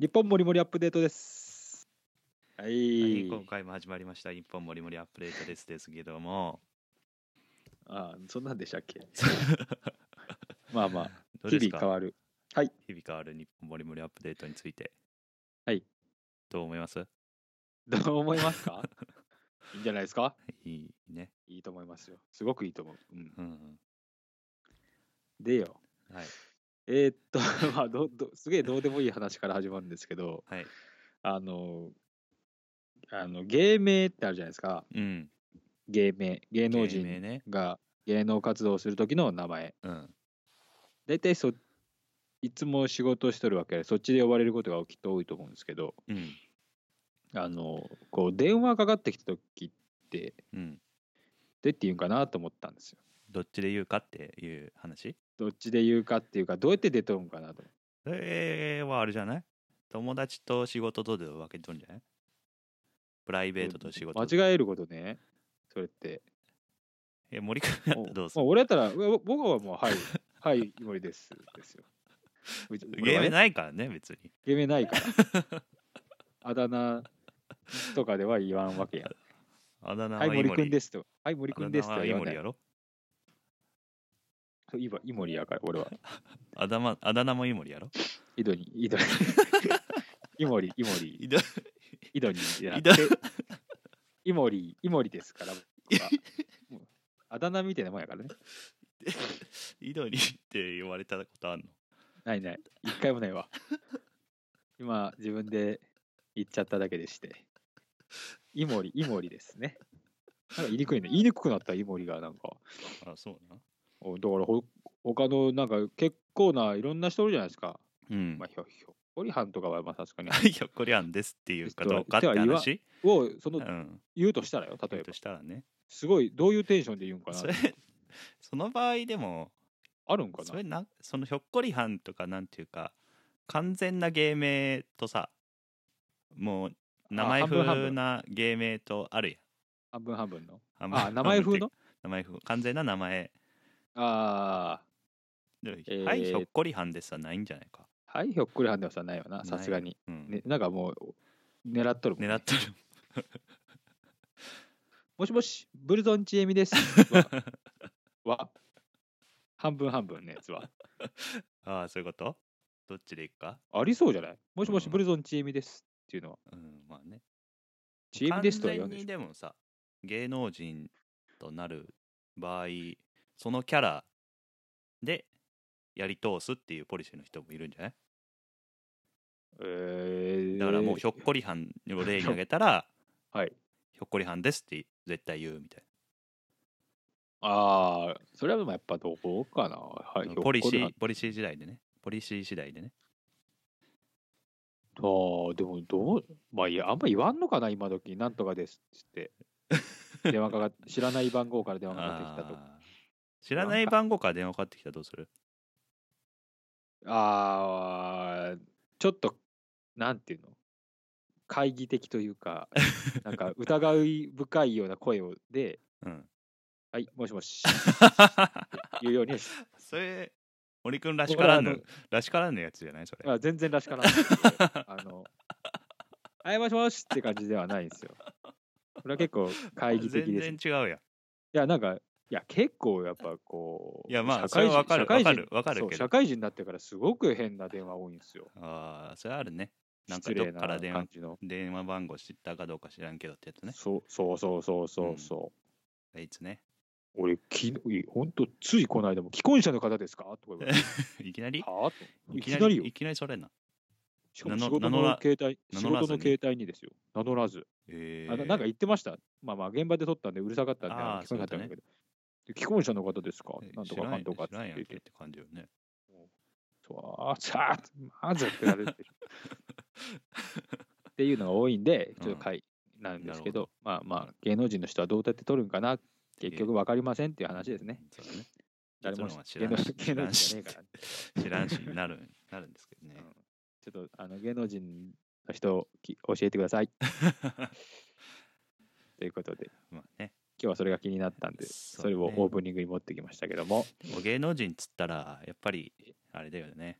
日本もりもりアップデートです。ははいい。今回も始まりました。日本もりもりアップデートですですけども、あそんなんでしたっけ？まあまあ、日どうですか？々変わる。日々変わる日本もりもりアップデートについて。はい。どう思います？どう思いますか？いいんじゃないですか？いいね。いいと思いますよ。すごくいいと思う。うん、うんでよ。うん。はい。えーっと、まあどど、すげえどうでもいい話から始まるんですけど、はい。あの、あの芸名ってあるじゃないですか。うん。芸名。芸能人ね。が芸能活動をする時の名前。うん。大体そいつも仕事をしとるわけでそっちで呼ばれることがきっと多いと思うんですけどうん。あのこう電話かかってきた時ってうん。どうやって言うんかなと思ったんですよどっちで言うかっていう話？どっちで言うかっていうかどうやって出とるんかなと。えー、はあるじゃない？友達と仕事とで分けとるんじゃない？プライベートと仕事間違えることね。それって。え、森君やったらどうする？俺やったら僕はもうはい はい井森ですですよ。ゲームいないからね、別に。芸名ないから。あだ名とかでは言わんわけやん。あだ名はい森。くんす。ですと。はい森くんですとはいイモリやろ？そういばイモリやから俺は。あだまあだ名もイモリやろ？井戸に井戸にイモリ イモリ。いだ井戸にじゃな井戸くてイモリイモリですから僕は。もうあだ名みたいなもんやからね。井戸にって言われたことあんの？ないない。一回もないわ。今自分で言っちゃっただけでして。イモリイモリですね。なんか言いにくいね。言いにくくなったイモリがなんか。あ、そうな。おだからほ他のなんか結構ないろんな人いるじゃないですか、うん。まあひょひょっこりはんとかはまあ確かに。ひょっこりあんですっていうかどうかって話をそうのん。言うとしたらよ例えば。したらね。すごいどういうテンションで言うんかなそれ、その場合でも、あるんかな？それな、そのひょっこりはんとかなんていうか、完全な芸名とさ、もう名前半分半分。風な芸名とあるやん。半分半分の？半分あ名前風の？名前風完全な名前あでーはいひょっこりはんですはないんじゃないか。あはいひょっこりはんではさないよなないさすがに、うん。ね、なんかもう狙っとるもん、ね、狙ってるもしもしブルゾンちえみです。はは半分半分のやつは。ああそういうこと？どっちでいくか？ありそうじゃない？もしもしうん。ブルゾンちえみですっていうのは。うんまあね。ちえみですとは言わ完全にんでしょ。でもさ芸能人となる場合そのキャラでやり通すっていうポリシーの人もいるんじゃない？えー、だからもうひょっこりはんを例に挙げたら はい。ひょっこりはんですって絶対言うみたいああそれはでもやっぱどうかな。はいなポリシーポリシー時代でね。ポリシー次第でね。ああ、でもどう、まあいや、あんま言わんのかな、今時。なんとかですっつって。電話かか知らない番号から電話かかってきたと。あー知らない番号から電話かかってきたらどうする？ああ、ちょっと、なんていうの？懐疑的というか、なんか疑い深いような声をで、うんはい、もしもし、いうようにし、それ森くんらしからぬらしからぬやつじゃない？それあ全然らしからないですけど。あの、はい、もしもしって感じではないんですよ。これは結構懐疑的です。全然違うやんいや、なんか、いや、結構やっぱこう、いやまあ社会人それはわかる社会人わかるわかるけどそう社会人になってからすごく変な電話多いんですよ。ああそれあるねなんかどっから電話。電話番号知ったかどうか知らんけどってやつねそうそうそうそうそうそう。あいつね俺、き本当ついこの間も、既婚者の方ですか？とか言われて、いきなり？いいきなりよい。きなりそれなしかも仕事の携帯、仕事の携帯にですよ。名乗らず。えあななんか言ってました？まあまあ、現場で撮ったんでうるさかったんで、聞こえなかったんだけど。で既婚者の方ですか？えなんとからかんとかって言って。けって感じよねそう、あーさあ、まずってなるって。っていうのが多いんで、ちょっと回なんですけど、まあまあ、芸能人の人はどうやって取るんかな、結局分かりませんっていう話ですね。そうだね誰も結論は知らんし芸能人じゃねえから。知らんしなるなるんですけどねうんちょっとあの芸能人の人き教えてください。ということで、まあね今日はそれが気になったんで、それをねオープニングに持ってきましたけども、お芸能人っつったらやっぱりあれだよね。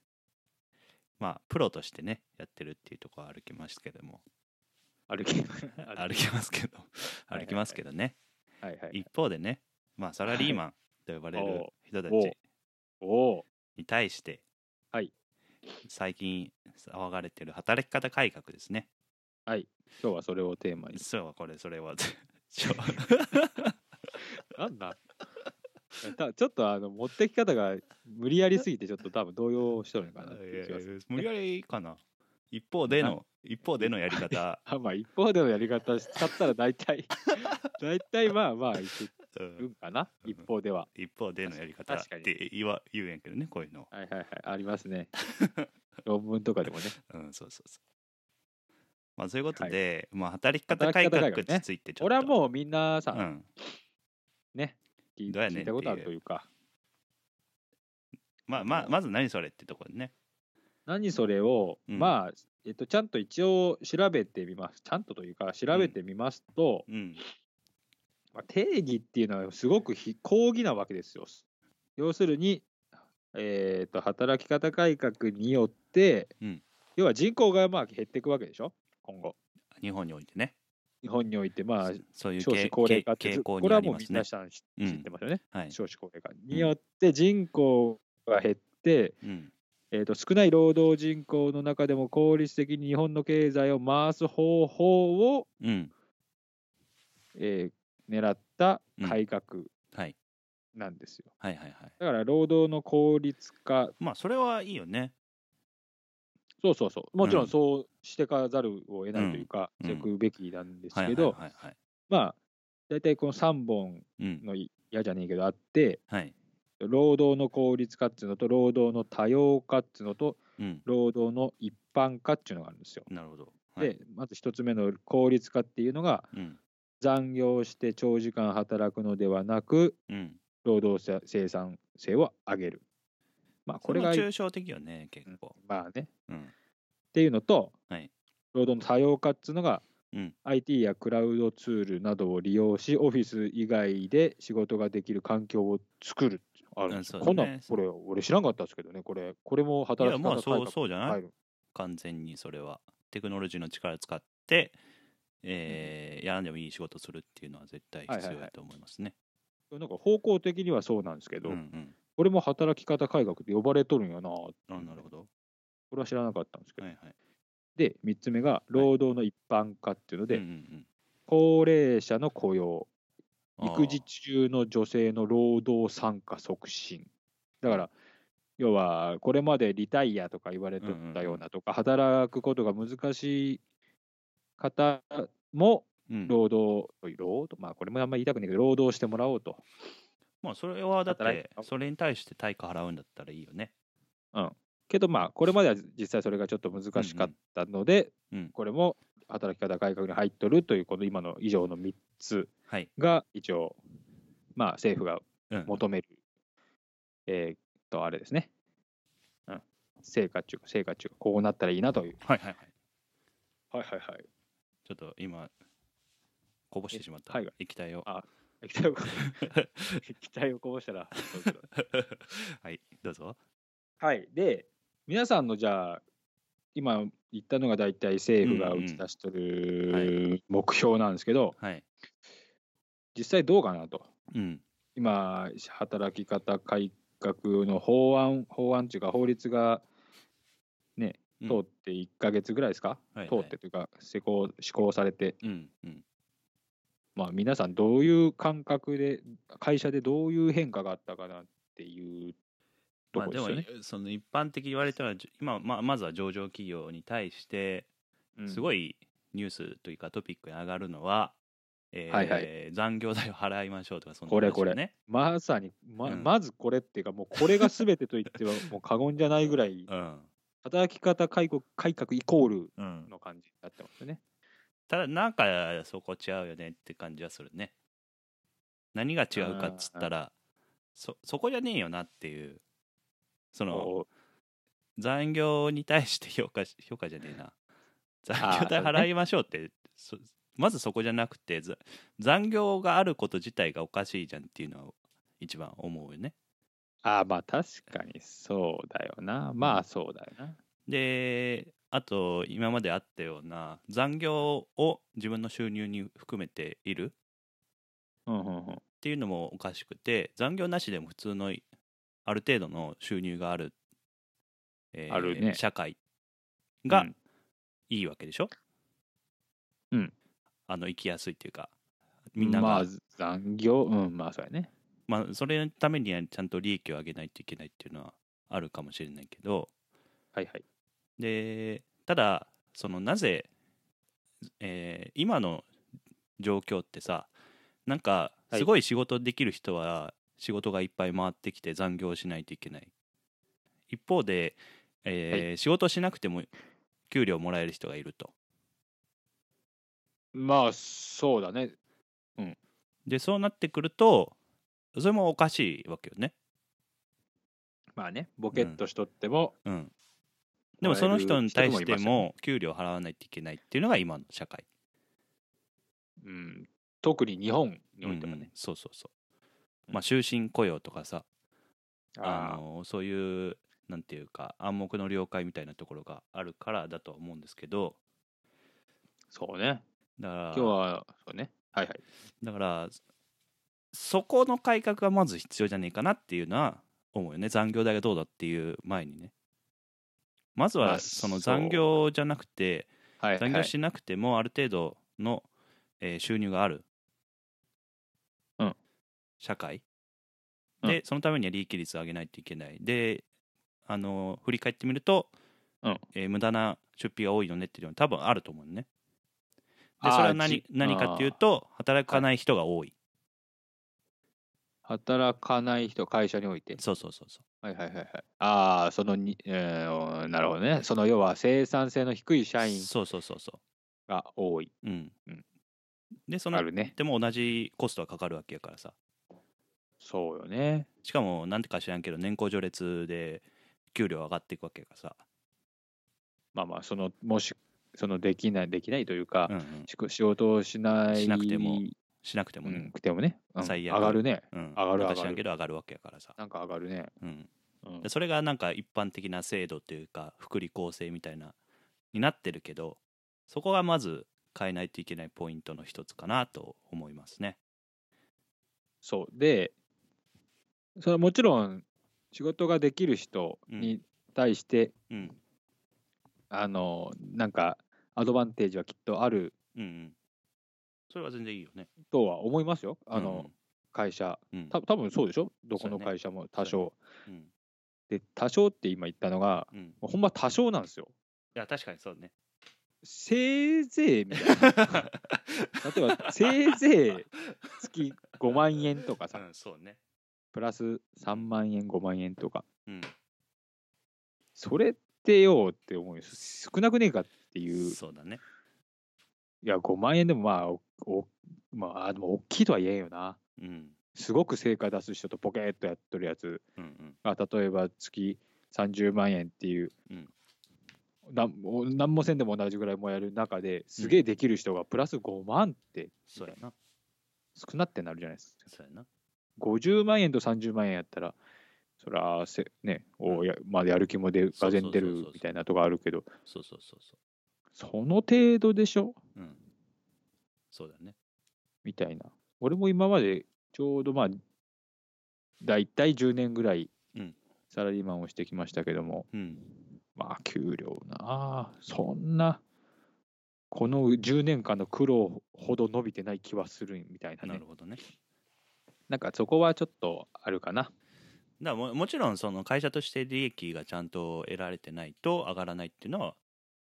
まあプロとしてねやってるっていうところは歩きますけども。歩き 歩きますけど。歩きますけどね。はいはい一方でねまあサラリーマンと呼ばれる人たおちに対してはい。最近騒がれてる働き方改革ですね。はい。今日はそれをテーマに。そうこれそれはなんだ。たちょっとあの持ってき方が無理やりすぎてちょっと多分動揺しとるのかなっていう気がする。無理やりかな。一方での一方でのやり方、あまあ一方でのやり方使ったら大体 大体まあまあいけうんかな。うん。一方では。一方でのやり方って言わ言うんやけどねこういうのはいはいはい。ありますね。論文とかでもね。うんそうそうそうまあそういうことで、まあ働き方改革についてちょっと。俺はもうみんなさ、うん。ね聞いどうやねん聞いたことあるというか。まあまあまず何それってところでね。何それを、うん。まあ、えっと、ちゃんと一応調べてみます。ちゃんとというか調べてみますと、うん。まあ、定義っていうのはすごく非講義なわけですよ。要するに、えー、と働き方改革によって、うん。要は人口がまあ減っていくわけでしょ今後。日本においてね。日本においてまあそういう少子高齢化って傾傾向これはもう皆さん。知ってますよね、はい、少子高齢化によって人口が減って、うん。えー、と少ない労働人口の中でも効率的に日本の経済を回す方法を、うん。えー狙った改革はい。なんですよ。はいはいはい。だから労働の効率化。まあそれはいいよねそうそうそう。もちろうん。んそうしてかざるを得ないというか、うん。していくべきなんですけど、まあ大体この3本うん。の嫌じゃねえけどあってはい。労働の効率化っていうのと労働の多様化っていうのとうん。労働の一般化っていうのがあるんですよ。なるほど。はい。でまず一つ目の効率化っていうのがうん。残業して長時間働くのではなくうん。労働者生産性を上げる。まあここれれがが抽象的よね結構。まあね。うん。っていうのと、はい。労働の多様化っていうのがうん。IT やクラウドツールなどを利用し、オフィス以外で仕事ができる環境を作るあるんですよ。こうんなん、これ、俺知らんかったですけどね、これ、これもい働きやまあそう方改革そうじゃない、完全にそれは。テクノロジーの力使って、えーやらんでもいい仕事するっていうのは絶対必要だと思いますね。なんか方向的にはそうなんですけど、うんうんこれも働き方改革って呼ばれとるんやなあなるほど。これは知らなかったんですけど。はいはい。で、3つ目が労働の一般化っていうので、うんうん高齢者の雇用、うん、育児中の女性の労働参加促進。だから、要は、これまでリタイアとか言われとったようなとか、働くことが難しい方も、あー、うん労働、労働、まあ、これもあんまり言いたくないけど、労働してもらおうと。まあそれはだってそれに対して対価払うんだったらいいよね。けど、まあ、これまでは実際それがちょっと難しかったので、うんこれも働き方改革に入っとるという、この今の以上の3つはい。が一応、まあ、政府がうん、求める、えーっと、あれですね。うん。成果中、成果中、こうなったらいいなという。はいはいはい。はいはいはい。ちょっと今こぼしてしまったはい液体を。あ液体を、液体をこぼしたら、はいどうぞ。はい。で、皆さんのじゃあ、今言ったのが大体政府が打ち出しとうん。うんる目標なんですけど、はい。実際どうかなと。うん。今、働き方改革の法案、法案というか法律がね、うん。通って1ヶ月ぐらいですか、はい。通ってというか施行、施行されて、うんうんまあ、皆さんどういう感覚で、会社でどういう変化があったかなっていうとまあでもころですよね。その一般的に言われたらじ今ままずは上場企業に対してすい、ごいニュースというかトピックに上がるのは、えーはいはい残業代を払いましょうとかそんなこれこれ。まさにま、うんまずこれっていうか、もうこれが全てと言っては もう過言じゃないぐらい、うん働き方改革改革イコールうん、の感じになってますよね。ただなんかそこ違うよねって感じはするね。何が違うかっつったらそそこじゃねえよなっていうそのこ残業に対して評価し評価じゃねえな残業代払いましょうってそまずそこじゃなくてざ残業があること自体がおかしいじゃんっていうのは一番思うよねうああ、まあ確かにそうだよな。まあそうだよな。であと今まであったような残業を自分の収入に含めているっていうのもおかしくて残業なしでも普通のある程度の収入がある,、えーあるね。社会がうん。いいわけでしょ、うん。あの生きやすいっていうかみんなが、まあ残業？うんまあそうやね。まあ、それのためにはちゃんと利益を上げないといけないっていうのはあるかもしれないけどはいはいでただそのなぜ、えー今の状況ってさなんかはい。すごい仕事できる人は仕事がいっぱい回ってきて残業しないといけない。一方で、えー仕事しなくても給料もらえる人がいると。まあそうだね。でそうなってくるとそれもおかしいわけよね。まあねボケっとしとっても、うんでもその人に対しても給料払わないといけないっていうのが今の社会。うん、特に日本においてもうんうん。ね、そうそうそう。うんまあ終身雇用とかさああのそういうなんていうか暗黙の了解みたいなところがあるからだとは思うんですけど。そうね。だから今日はそうね。はいはい。だからそこの改革がまず必要じゃねえかなっていうのは思うよね。残業代がどうだっていう前にねまずまあはその残業じゃなくてはいはい。残業しなくてもある程度の、えー収入がある、うん。社会。うん。で、そのためには利益率を上げないといけない。であの振り返ってみると、うん。えー無駄な出費が多いよねっていうのは多分あると思うのね。でそれは何じ何かっていうと働かない人が多い、働かない人会社において。そうそうそうそはいはいはいはい。ああそのに、えーなるほどね。その要は生産性の低い社員うそうそうそう。そが多い、ううん、うん。でそのあるね。でも同じコストがかかるわけやからさ。そうよね。しかもなんてか知らんけど年功序列で給料上がっていくわけやからさ、まあまあそのもしそのできないできないというか、うんうん、しく仕事をしないしなくてもしなくてもね、うん、くてもね、うん。最悪。上がるね。うん、上がる上がる。けど上がるわけやからさ、なんか上がるね、うん、うん。でそれがなんか一般的な制度というか福利厚生みたいなになってるけどそこがまず変えないといけないポイントの一つかなと思いますね。そう。でそれはもちろん仕事ができる人に対して、うん。あのなんかアドバンテージはきっとあるうんうん、それは全然いいよね。とは思いますよ。あの、会社。うん。うんた多分そうでしょ？どこの会社も多少、うん。うんで多少って今言ったのがうん、いほんま多少なんですよ。や確かにそうね。せいぜいみたいな。例えばせいぜい月5万円とかさ、うん、そうね。プラス3万円5万円とか。うん、それってよって思うよ。少なくねえかっていう。そうだね。いや5万円でもまあおおまあでも大きいとは言えんよな。うん。すごく成果出す人とポケーっとやっとるやつ。うんうん。が例えば月30万円っていう、うん。なんも何もせんでも同じぐらいもやる中ですげえできる人がプラス5万ってそうやな。少なってなるじゃないですか。そうやな。50万円と30万円やったらそらせねおや,、まあ、やる気もがぜん出るみたいなとこあるけど。そうそうそうそその程度でしょ？う。うん。そうだね。みたいな俺も今までちょうどまあ大体10年ぐらいうんサラリーマンをしてきましたけども、うん。まあ給料なあそんなこの10年間の苦労ほど伸びてない気はするみたいなねなるほどね。なんかそこはちょっとあるかなだももちろんその会社として利益がちゃんと得られてないと上がらないっていうのは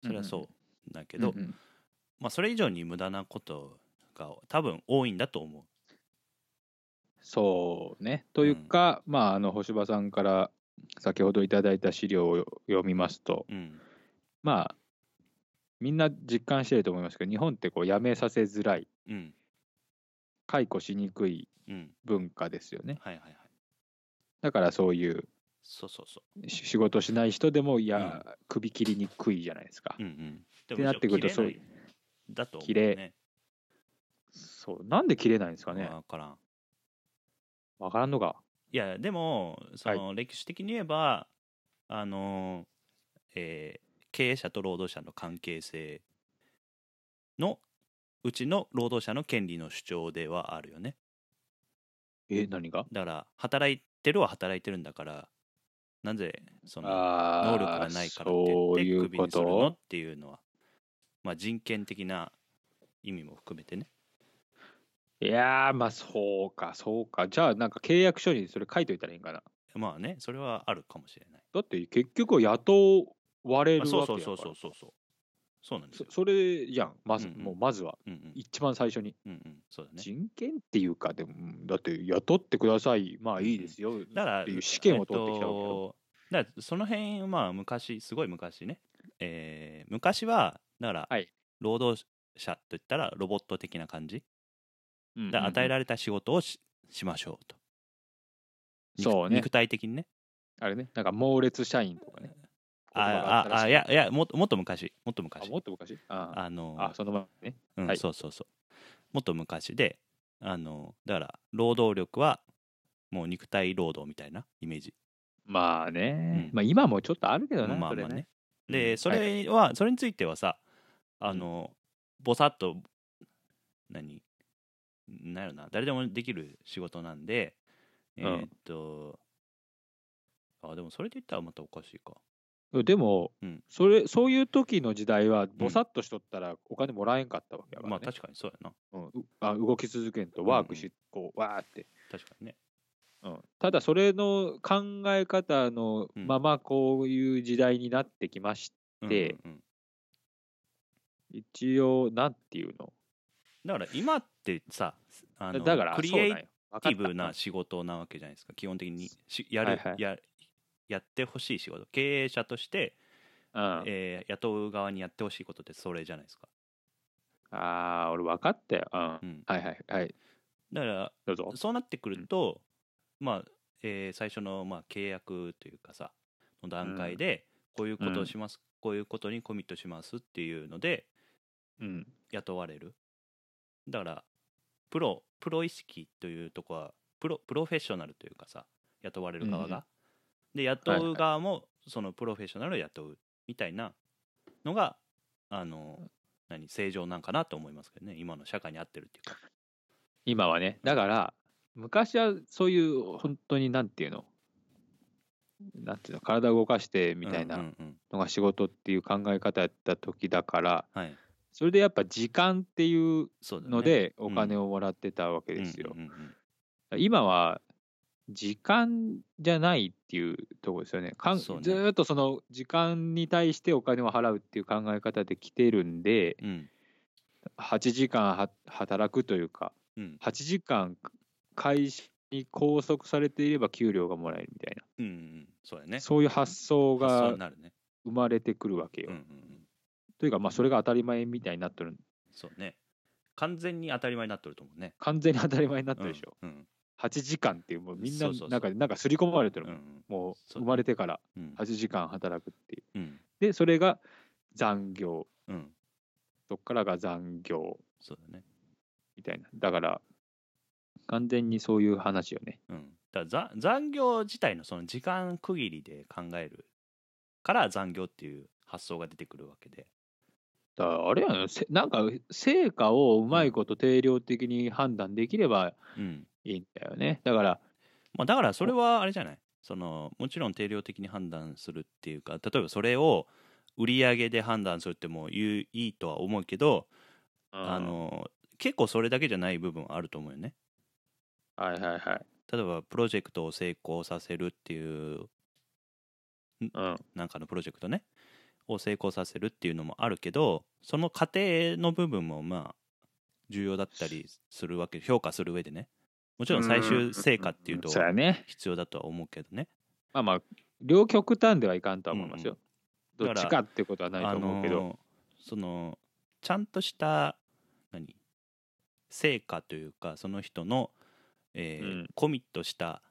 それはそうだけど、うんうん。まあ、それ以上に無駄なことが多分多いんだと思そうね。というか、まああの星葉さんから先ほどいただいた資料を読みますとう。うん。まあみんな実感してると思いますけど日本ってこう辞めさせづらいうん。解雇しにくいうん。文化ですよね。はいはいはい。だからそういうそうそうそし仕事しない人でもいや、首切りにくいじゃないですか。ううんうんでってなってくるとそうだと思うね。そうなんで切れないんですかね。分からん。わからんのか。いやでもその歴史的に言えばあのえー経営者と労働者の関係性のうちの労働者の権利の主張ではあるよね。え、何が？だから働いてるは働いてるんだからなぜそのあ能力がないからって言ってクビにするのっとていうのはまあ人権的な意味も含めてね。いやー、まあそうか、そうか。じゃあ、なんか契約書にそれ書いといたらいいんかな。まあねそれはあるかもしれない。だって結局は雇われるあわけやから。そうそうそうそうそうそう。なんですよ。そそれじゃん、まず、うんうん。もうまずは、うんうん。一番最初に。うんうん。そうだね。人権っていうか、でも、うんだって雇ってください、まあいいですよ、だからっていう試験を取ってきたわけよ。えっとだからその辺まあ昔すごい昔ね、えー昔はだから、はい。労働者といったらロボット的な感じ？うんだ与えれられた仕事をししましょうと。肉そうね。肉体的にね。あれね、なんか猛烈社員とかね。あああいやいやもっともっと昔。もっとあ昔もっと昔？ああのあ、その前ね。うんはい。そうそうそう。もっと昔であのだから労働力はもう肉体労働みたいなイメージ。まあね、うん。まあ今もちょっとあるけどな、まあまあね。ね。うん。でそれは、それについてはさあの、ぼさっと何？なんやろな。誰でもできる仕事なんでえうん。ーっと、あでもそれで言ったらまたおかしいか。でも、うん。それそういう時の時代は、ぼさっとしとったらお金もらえんかったわけやから、ね。まあ確かにそうやな。うん。うあ動き続けんとワークし、こうわーって、確かにね。うん。ただ、それの考え方のうん。ままこういう時代になってきましでうんうんうん一応、なんていうの？だから今ってさあのだから、クリエイティブな仕事なわけじゃないですか基本的に。しやる、はいはい。ややってほしい仕事。経営者として、うん、えー雇う側にやってほしいことってそれじゃないですか、ああ、俺分かったよ。うん。うん、はいはい。はい。だからどうぞ。そうなってくると、まあえー最初の、まあ、契約というかさの段階でこういうことをします、こういうことにコミットしますっていうのでうん。雇われる。だからプロプロ意識というとこはプロプロフェッショナルというかさ雇われる側が、うんで雇う側もそのプロフェッショナルを雇うみたいなのがあの何正常なんかなと思いますけどね。今の社会に合ってるっていうか。今はね。だから、昔はそういう、本当になんていうの、なんていうの、体を動かしてみたいうんうなんうん。のが仕事っていう考え方やった時だから、はいそれでやっぱ時間っていうのでおうん。金をもらってたわけですよ。今は時間じゃないっていうところですよね。かんね。ずーっとその時間に対してお金を払うっていう考え方で来てるんで、うん。8時間は働くというか、うん。8時間会社に拘束されていれば給料がもらえるみたいな、うんうん。そうやね。そういう発想が生まれてくるわけよ。うんうんうんというか、まあ、それが当たり前みたいになってる、そうね。完全に当たり前になってると思うね。完全に当たり前になってるでしょ。うん。うん。8時間っていう、もうみんななんかなんか刷り込まれてるうんもん、もう生まれてから。うん。8時間働くっていう。うん。で、それが残業、うん。そっからが残業。そうだね。みたいな。だから、完全にそういう話よね。うん。だからざ残業自体のその時間区切りで考えるから残業っていう発想が出てくるわけでだあれやねせなんか成果をうまいこと定量的に判断できればうんいいんだよね。だから、まあ、だからそれはあれじゃない？そのもちろん定量的に判断するっていうか例えばそれを売り上げで判断するってもいいとは思うけど、あの結構それだけじゃない部分はあると思うよねはいはいはい。例えばプロジェクトを成功させるっていううん。なんかのプロジェクトねを成功させるっていうのもあるけどその過程の部分もまあ重要だったりするわけ評価する上でねもちろん最終成果っていうと。必要だとは思うけどねまあまあ、両極端ではいかんとは思いますよ。うんうんどっちかってことはないと思うけど。あのーそのちゃんとした何？成果というかその人の、えーうんコミットした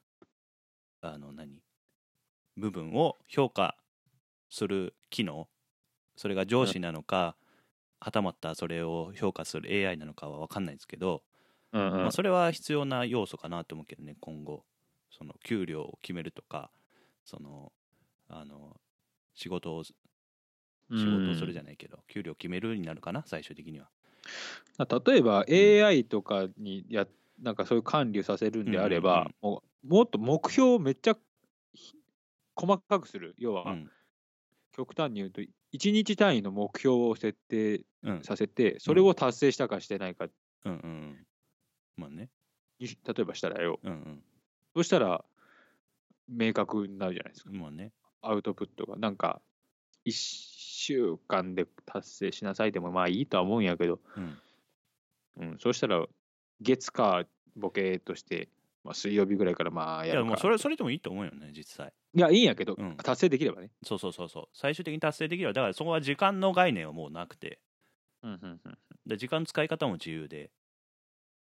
あの何？部分を評価する機能それが上司なのか、はたまたそれを評価する AI なのかは分かんないですけど、うんうん。まあ、それは必要な要素かなと思うけどね今後。その給料を決めるとかそのあの仕事を仕事をするじゃないけど、給料決めるになるかな最終的には。例えば AI とかにやなんかそういう管理をさせるん。であれば、もうもっと目標をめっちゃひ細かくする要は、うん極端に言うと1日単位の目標を設定うん。させてそれを達成したかしてないか。うんうん。まあね。に例えばしたらよ。うんそしたら明確になるじゃないですか。うんまあね。アウトプットが。なんか1週間で達成しなさいでもまあいいとは思うんやけど、うん。うん、そうしたら月かボケとして、まあ、水曜日ぐらいからまあいやるか。やもうそれそれでもいいと思うよね実際。いやいいんやけど、うん。達成できればね。そうそうそうそう。最終的に達成できればだからそこは時間の概念はもうなくて。うんうんうんで時間の使い方も自由で。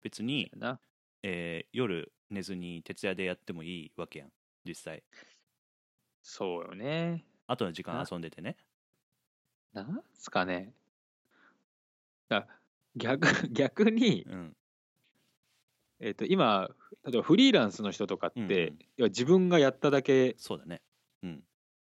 別に、な。えー夜寝ずに徹夜でやってもいいわけやん実際。そうよね。あとの時間な遊んでてね。なんすかね。だ逆 逆に、うんえっと今例えばフリーランスの人とかって、うんうん。要は自分がやっただけそうだね。うん。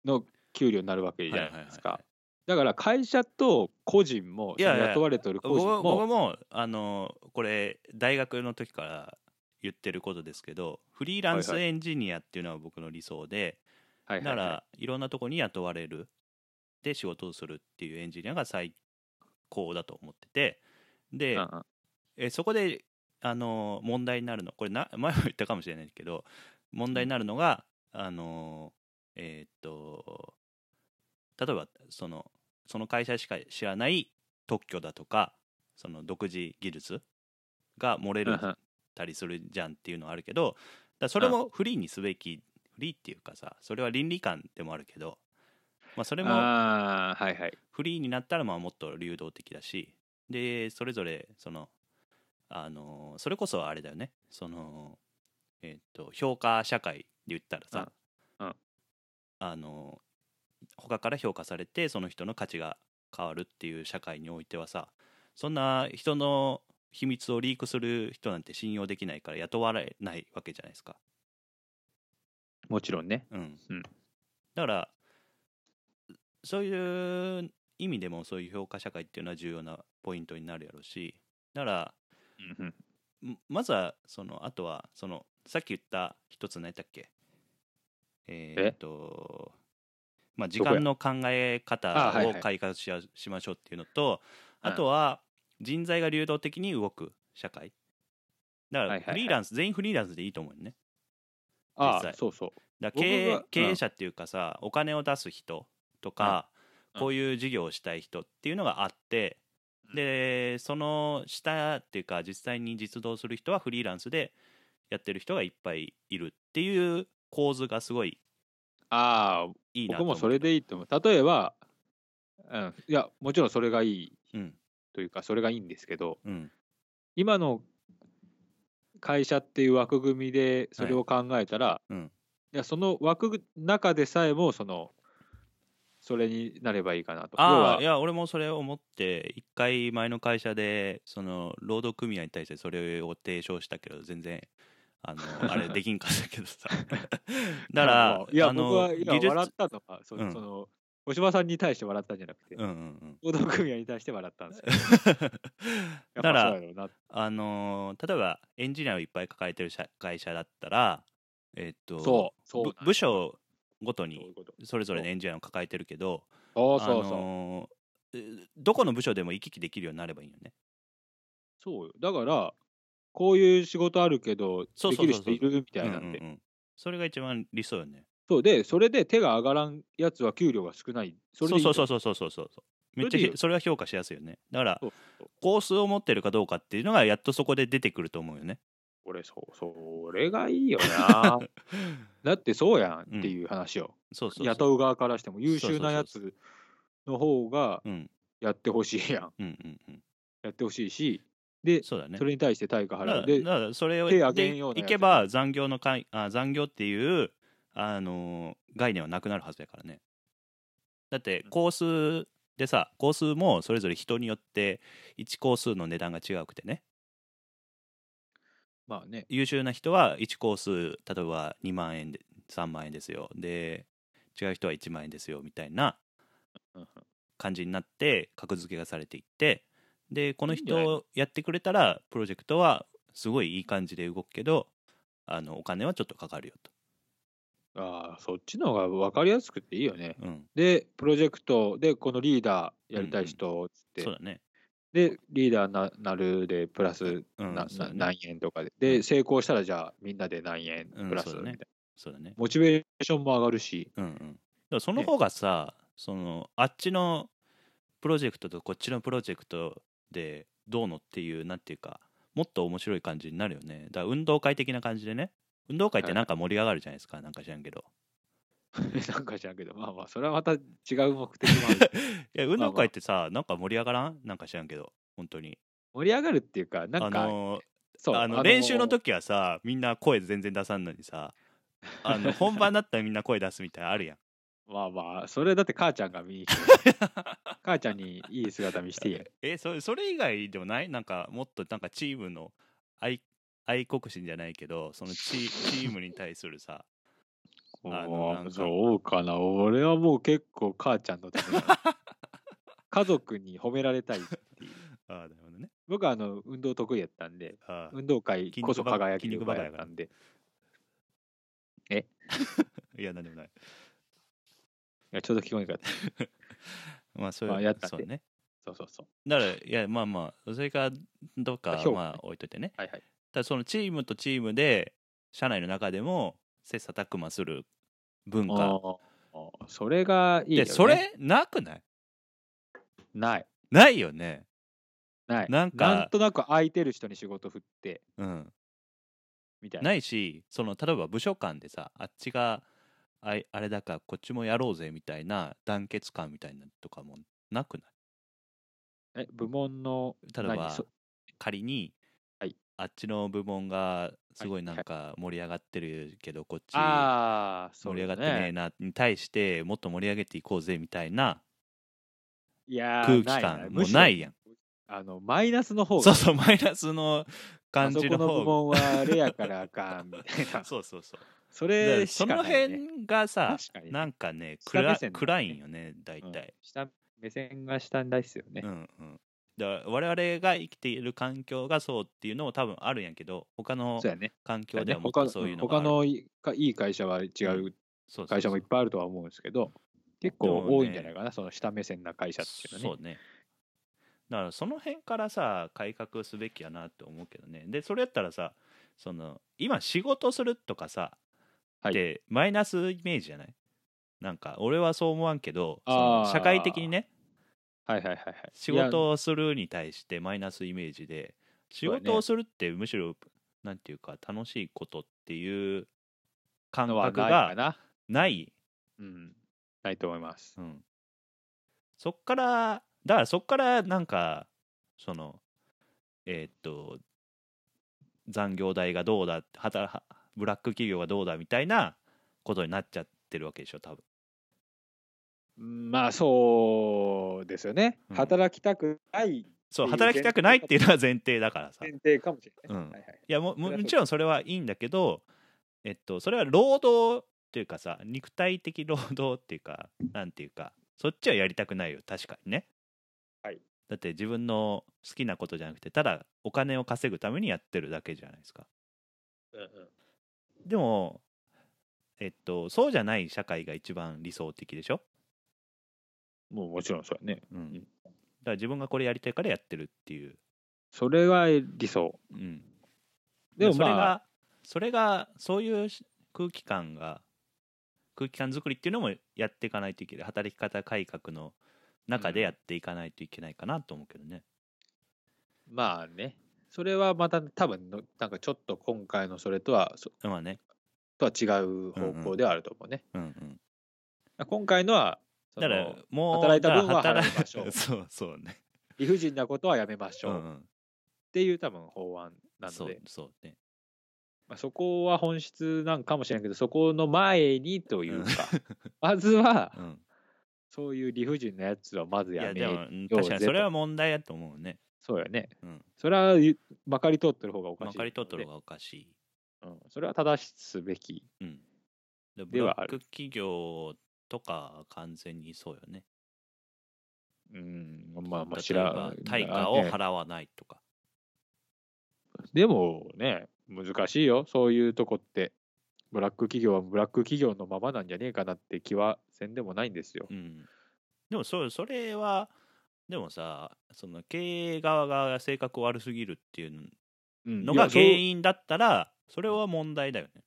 の給料になるわけじゃないですか。だから会社と個人も雇われてる個僕人も僕もあのこれ大学の時から言ってることですけどフリーランスエンジニアっていうのは僕の理想で、はいはいはい。だからいろんなとこに雇われる。で仕事をするっていうエンジニアが最高だと思っててで、うんうん。えそこであの問題になるの。これな前も言ったかもしれないけど問題になるのが、あのえーっと例えばそのその会社しか知らない特許だとかその独自技術が漏れるたりするじゃんっていうのはあるけどだそれもフリーにすべきフリーっていうかさそれは倫理観でもあるけど、まあ、それもフリーになったらまあもっと流動的だしでそれぞれそのあのそれこそあれだよね。そのえっ、と評価社会で言ったらさ、うん。うん。あの他から評価されてその人の価値が変わるっていう社会においてはさそんな人の秘密をリークする人なんて信用できないから雇われないわけじゃないですか。もちろんね。うん。うん。だからそういう意味でもそういう評価社会っていうのは重要なポイントになるやろうし。だからうんん。まずはそのあとはそのさっき言った一つ何やったっけ？え？ーっとまあ時間の考えあ方はいはい。を改革しやしましょうっていうのとうん。あとは人材が流動的に動く社会。だからはいはいはい。フリーランス全員フリーランスでいいと思うよね。あ実際。あそうそう。だ経営経営者っていうかさ、お金を出す人とか、うん。こういう事業をしたい人っていうのがあって、うんでその下っていうか実際に実動する人はフリーランスでやってる人がいっぱいいるっていう構図がすごいああいいな僕もそれでいいと思う。例えば、うん、いやもちろんそれがいいうん。というかそれがいいんですけどうん。今の会社っていう枠組みでそれを考えたら、うん。いやその枠の中でさえもそのそれになればいいかなと。要あはあいや俺もそれを思って一回前の会社でその労働組合に対してそれを提唱したけど全然あの あれできんかったけどさ。だからいやあの僕は今笑ったのはそ,、うん。その小島さんに対して笑ったんじゃなくて、うんうんうん。労働組合に対して笑ったんですけど やっぱだからあのー例えばエンジニアをいっぱい抱えてる社会社だったらえっとそうそうぶ部署ごとにそれぞれのエンジニアを抱えてるけどあのどこの部署でも行き来できるようになればいいよね。そうよ。だからこういう仕事あるけどできる人いるみたいなんで、うんうんうん。それが一番理想よね。そう。でそれで手が上がらんやつは給料が少ない。それでそうそうそうそうそうそうそうめっちゃそれは評価しやすいよね。だからコースを持ってるかどうかっていうのがやっとそこで出てくると思うよね俺そうそれがいいよな。だってそうやんっていう話よ、そうそうそう。雇う側からしても優秀なやつの方がうんやってほしいやん。うん。うんうんやってほしいし。でそうだね。それに対して対価だから払うでだからそれを手挙げでんようなやついけば残業のかいあ残業っていう、あのー概念はなくなるはずやからね。だってうん。コースでさコースもそれぞれ人によって1コースの値段が違うくてねまあね優秀な人は1コース例えば2万円で3万円ですよで違う人は1万円ですよみたいなうんうん感じになって格付けがされていってでこの人やってくれたらプロジェクトはすごいいい感じで動くけどあのお金はちょっとかかるよと。ああ、そっちの方が分かりやすくていいよね。うん、で、プロジェクトで、このリーダーやりたい人つって、そうだね。で、リーダーななるで、プラスうんな、そうだねな何円とかで、うで、ん成功したら、じゃあ、みんなで何円うんプラスみたいな。そうだね。モチベーションも上がるし、うんうん。その方がさ、そのあっちのプロジェクトとこっちのプロジェクトでどうのっていうなんていうかもっと面白い感じになるよね。だから運動会的な感じでね。運動会ってなんか盛り上がるじゃないですか、なんか知らんけど。なんか知らんけど、まあまあ、それはまた違う目的もある。いや運動会ってさ、なんか盛り上がらん？なんか知らんけど本当に。盛り上がるっていうか、なんか、あのそう、あの練習の時はさみんな声全然出さんのにさあの本番だったらみんな声出すみたいなのあるやん。まあまあ、それだって母ちゃんが見に来て、母ちゃんにいい姿見していいやん。えそれそれ以外でもない？なんかもっとなんかチームの愛愛国心じゃないけどそのチチームに対するさあのそうかな。俺はもう結構母ちゃんのためだ家族に褒められたいっていう。ああなるほどね。僕はあの運動得意やったんで、運動会こそ輝き筋で奪肉バカやったんで、いやなんでもない。いやちょうど聞こえなかった。まあそういうまあやったそうね。そうそうそう。だからいやまあまあそれからどっかまあ置いといてね。はいはい。ただそのチームとチームで社内の中でも切磋琢磨する文化それがいいよ、ね。でそれなくない？ない。ないよねない。なんかなんとなく空いてる人に仕事振って、うんみたいな。ないしその例えば部署間でさあっちがあいあれだからこっちもやろうぜみたいな団結感みたいなのとかもなくない？え、部門の、例えば仮に、はいあっちの部門がすごいなんはい。か盛り上がってるけどこっちああ、盛り上がってねえね。なに対してもっと盛り上げていこうぜみたいないやー空気な。い感もむしろないやん。あの、マイナスの方が。そうそうマイナスの感じこの部方門はあれやからあかんみたいな。そうそうそう。そだかられしそのかない、ね。辺がさ確かにね。なんかね下目暗線だね。暗いんよね大うん。体、下目線が下ですよね。うんうんだから我々が生きている環境がそうっていうのも多分あるんやけど他の。環境ではもっ他とそういうのがある。他のいかいい会社は違う会社もいっぱいあるとは思うんですけど、結構多いんじゃないかな、その下目線な会社っていうのはね。そうね。だからその辺からさ改革すべきやなって思うけどね。でそれやったらさその今仕事するとかさ、はい。ってマイナスイメージじゃない？なんか俺はそう思わんけど社会的にねはいはいはいはい。仕事をするに対してマイナスイメージで仕事をするってむしろなんていうか楽しいことっていう感覚がないうん。ないと思います。うん、そっからだからそっからなんかそのえーっと残業代がどうだ働はブラック企業がどうだみたいなことになっちゃってるわけでしょ多分うんまあそうですよね。うん。働きたくない。そう働きたくないっていうのは前提だからさ。前提かもしれない。うん。はいはい。いやもももちろんそれはいいんだけどえっとそれは労働っていうかさ肉体的労働っていうかなんていうかそっちはやりたくないよ。確かにね。はい。だって自分の好きなことじゃなくてただお金を稼ぐためにやってるだけじゃないですか。うんうん。でもえっとそうじゃない社会が一番理想的でしょ？もうもちろんそうやね。うんだから自分がこれやりたいからやってるっていうそれが理想。うんでもそれが、まあ、それがそういうし空気感が空気感作りっていうのもやっていかないといけない働き方改革の中でやっていかないといけないかなと思うけどね。まあね。それはまた多分の、なんかちょっと今回のそれとは、そまあね。とは違う方向ではあると思うね。うんうん。今回のは、そだからのもう働いた分は払いましょう そうそうね。理不尽なことはやめましょうっうんうん。ていう多分法案なのそうで、そうね。まあ、そこは本質なんかもしれないけど、そこの前にというか、う んまずはうん。そういう理不尽なやつはまずいややめよう確かにそれは問題だと思うね。そうやね。うん。それはゆまかり通ってる方がおかしい。まかり通っとる方がおかしい。うん、それは正すべき。うん。ではあるラック企業とか完全にそうよね。うん、まあまあ知らば対価をね払わないとか。でもね、難しいよ、そういうとこって。ブラック企業はブラック企業のままなんじゃねえかなって気はせんでもないんですよ。うん、でもそそれはでもさその経営側が性格悪すぎるっていううんのが原因だったらそれは問題だよね。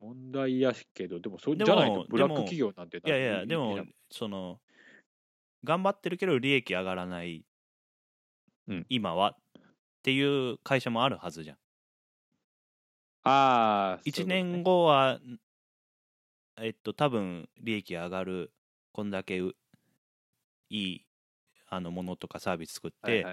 問題やしけど、でもそうじゃないとブラック企業なんていやいやでもその頑張ってるけど利益上がらない、うん。今はっていう会社もあるはずじゃん。ああ、1年後はえっと多分利益上がるこんだけういいあのものとかサービス作って、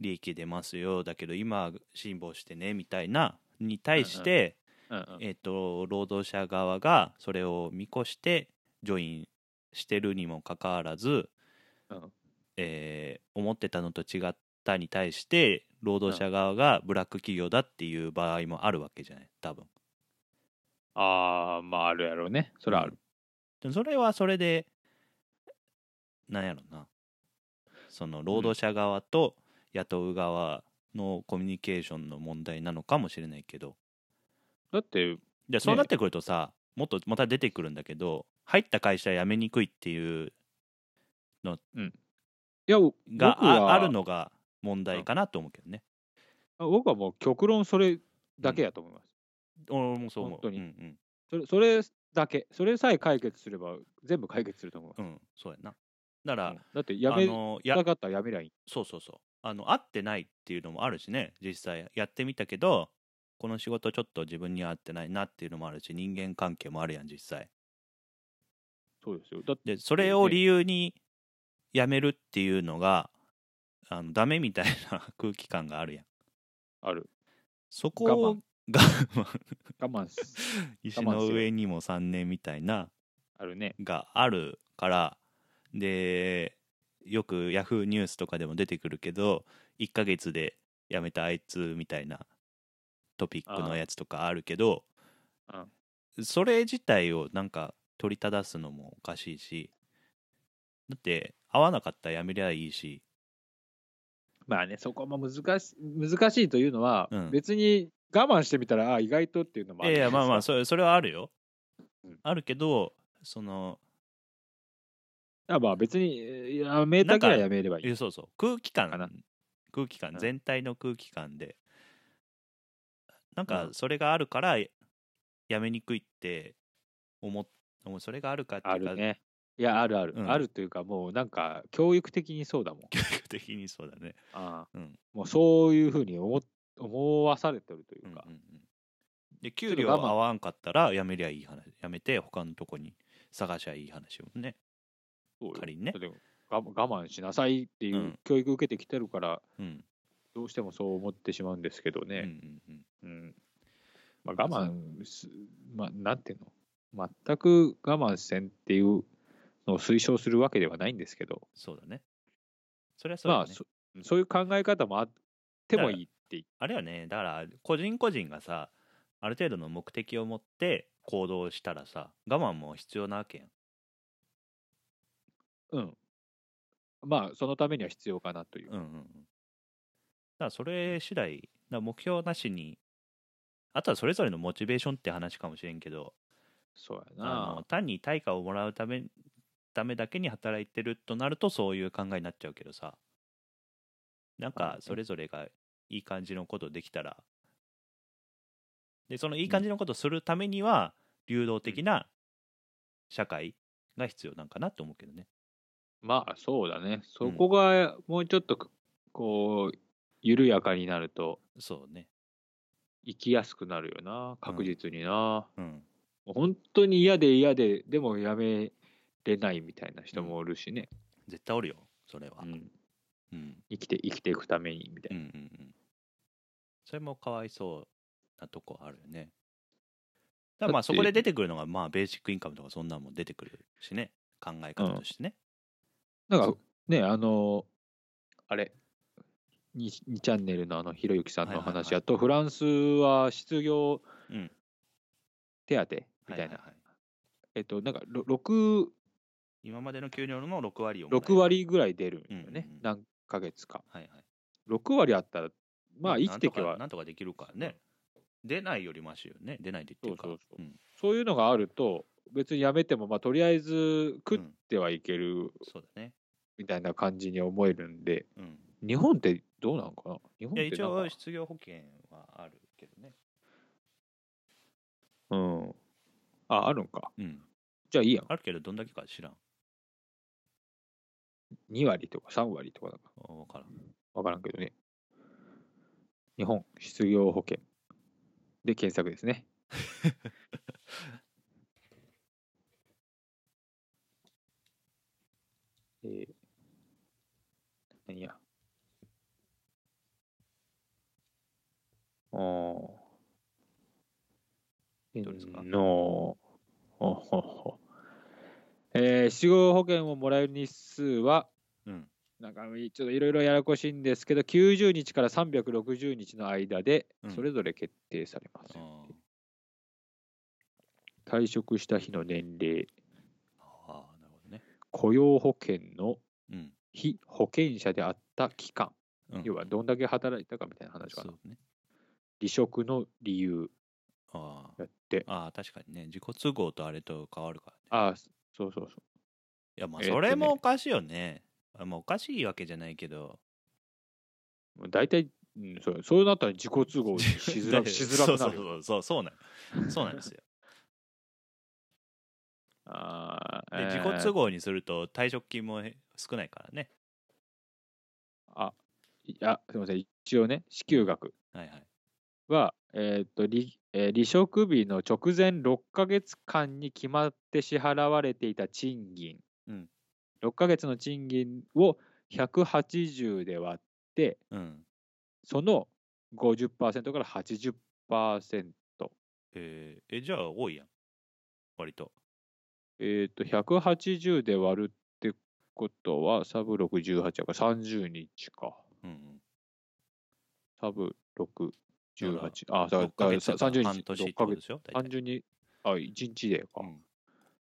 利益出ますよだけど今は辛抱してねみたいなに対して、うんうん。えっと労働者側がそれを見越してジョインしてるにもかかわらず、うん。えー思ってたのと違ったに対して労働者側がブラック企業だっていう場合もあるわけじゃない？多分。ああ、まああるやろうね。それはある。でもそれはそれでなんやろな。その労働者側と雇う側のコミュニケーションの問題なのかもしれないけどだって、でそうなってくるとさ、もっとまた出てくるんだけど入った会社辞めにくいっていういや、僕がはああるのが問題かなと思うけどね。僕はもう極論それだけやと思います。俺もそう思う。本当にうんそれそれだけ、それさえ解決すれば全部解決すると思。うん、うん、そうやな。だから、うんだってやめあのやたかったらやめりゃいい。そうそうそうあの合ってないっていうのもあるしね実際やってみたけどこの仕事ちょっと自分には合ってないなっていうのもあるし人間関係もあるやん実際そうですよ。だってでそれを理由に辞めるっていうのがあのダメみたいな空気感があるやんある。そこを我が我慢す 石の上にも3年みたいなあるね。があるからでよくヤフーニュースとかでも出てくるけど1ヶ月で辞めたあいつみたいなトピックのやつとかあるけどそれ自体をなんか取り正すのもおかしいしだって合わなかったら辞めりゃいいし。まあね、そこも難し難しいというのは、うん。別に我慢してみたら、あ意外とっていうのもあるいやいやまあまあそそれそれはあるよ、うん。あるけどそのまあ別に、えーやめたきゃやめればいい。いやそうそう。空気感かな。空気感うん。全体の空気感でなんかうん。それがあるからやめにくいって思っもう。それがあるかっていうかあるね。いや、あるある、うん。あるというか、もうなんか、教育的にそうだもん。教育的にそうだね。ああ。うん。もうそういうふうに思思わされてるというか、うんうんうん。で給料合わんかったらやめりゃいい話やめて他のとこに探しゃいい話をね。そうよ。仮にね。我我慢しなさいっていううん。教育受けてきてるから、うんどうしてもそう思ってしまうんですけどうんうね。んうん。うん。まあ、我慢す、まあ、なんていうの、全く我慢せんっていうのを推奨するわけではないんですけど、そうだね。それはそうだね。まあそ、そういう考え方もあってもいいっていあれはね。だから個人個人がさある程度の目的を持って行動したらさ我慢も必要なわけやん。うん。まあ、そのためには必要かなという。うんうんうんだそれ次第だ目標なしにあとはそれぞれのモチベーションって話かもしれんけどそうやあのな。単に対価をもらうためためだけに働いてるとなるとそういう考えになっちゃうけどさ。なんかそれぞれがいい感じのことできたら。でそのいい感じのことするためには流動的な社会が必要なんかなと思うけどね。まあ、そうだね。そこがもうちょっと、こう、緩やかになると、そうね。生きやすくなるよな、確実にな。うん。もう本当に嫌で嫌で、でもやめれないみたいな人もおるしね。絶対おるよそれは。うん。うん。生きて、生きていくためにみたいな。うんうんうん。それもかわいそうなとこあるよね。だまあそこで出てくるのがまあベーシックインカムとかそんなんも出てくるしね。考え方としてね、だからね、あの、あれ、2, 2チャンネルのあのひろゆきさんの話やと、フランスは失業うん。手当みたいな、えっと、なんかろ6今までの給料の6割をもらえる。6割ぐらい出るんよね、うんうんうん。何ヶ月か。はいはい。6割あったら、まあ生きていけば。なんとかなんとかできるからね。出ないよりマシよね。出ないでっていうか。そういうのがあると、別にやめても、まあ、とりあえず食ってはいけるそうだね。みたいな感じに思えるんで、うん日本ってどうなのかな？日本いや一ってなんか応失業保険はあるけどねうん。あ、あるんか。うんじゃあいいやん。あるけどどんだけか知らん2割とか3割とかなんか分からんわからんけどね。日本失業保険で検索ですね。えー、何や？あーどれですか？のほほほえー失業保険をもらえる日数は、うん。なんかちょっといろいろややこしいんですけど、90日から360日の間でうん。それぞれ決定されます。あ退職した日の年齢、あーなるほどね。雇用保険のうん。非保険者であった期間、うん。要はどんだけ働いたかみたいな話かな。そうね離職の理由。あーやって、あー確かにね。自己都合とあれと変わるからね。ああ、そうそうそう。いやまあそれもおかしいよね。あまあおかしいわけじゃないけど。大体、うん、そうそうなったら自己都合にしづらく しづらくなる。そうそうそう。そうなんそうなんですよ。あーでえー。自己都合にすると退職金も少ないからね。あ、いや、すみません、一応ね、支給額。はいはいは、えーっと離えー離職日の直前6ヶ月間に決まって支払われていた賃金、うん。6ヶ月の賃金を180で割って、うん。その50%から80%、えーえじゃあ多いやん。割と。えーっと、180で割るってことは、サブ6、18やから30日か。うんうん。サブ6、だから18。あ、だ6ヶから月だから30日、半年って6ヶ月。でしょ単純に、あ、1日でか。うん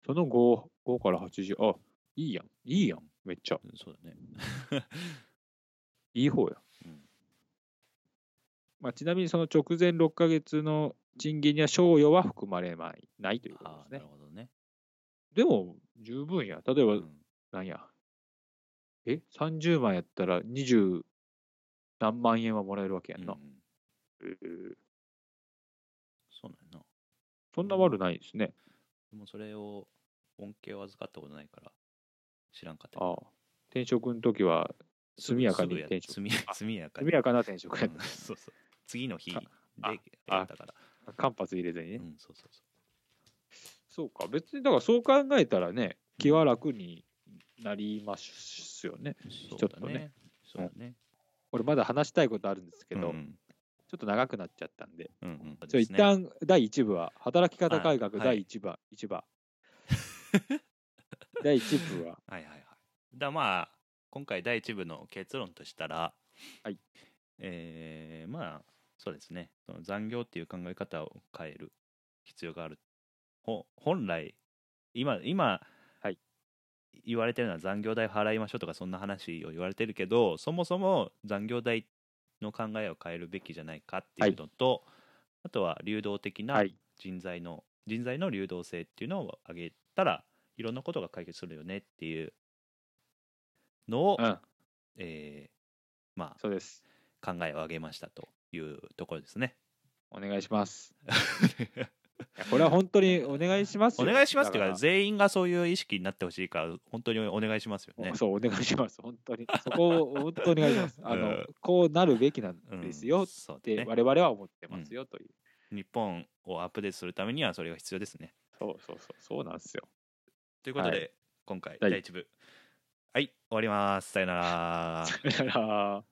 その5、5から80、あ、いいやん。いいやん。めっちゃ。そうだね いい方や。うんまあ、ちなみにその直前6ヶ月の賃金には賞与は含まれないないということですねなる。ほどねでも、十分や。例えば、うんなんや。え ?30 万やったら20何万円はもらえるわけやんな。うんうんえーそうなんやな。そんな悪ないですね。でもそれを恩恵を預かったことないから知らんかったああ。転職の時は、速やかに転職。速やかに。速やかな転職やっうんそうそう。次の日であやったから。た。間髪入れずにね。うんそうそうそそうか。別に、だからそう考えたらね、気は楽になりますよね。うちょっとね。そうだね。これまだ話したいことあるんですけど、うんちょっと長くなっちゃったんで、うんうん。一旦第1部は、働き方改革はい第1部、一部。第1部は、はいはいはい。だまあ今回第一部の結論としたら、はい。えーまあそうですね。その残業っていう考え方を変える必要がある。ほ本来今今、はい。言われてるのは残業代払いましょうとかそんな話を言われてるけどそもそも残業代の考えを変えるべきじゃないかっていうのと、あとは流動的なはい人材の、人材の流動性っていうのを上げたらいろんなことが解決するよねっていうのを、うん、えーまそうです。あ、考えを上げましたというところですね。お願いします。これは本当にお願いしますおよ。願いしますっていうだか全員がそういう意識になってほしいから本当にお願いしますよね。そう、お願いします。本当に。そこを本当にお願いします。あの、うんこうなるべきなんうんですよって、ね。我々は思ってますよという。日本をアップデートするためにはそれが必要ですね。そうそうそう、そうなんですよ。ということで、は今回はい第一部はい終わります。さよなら。さよなら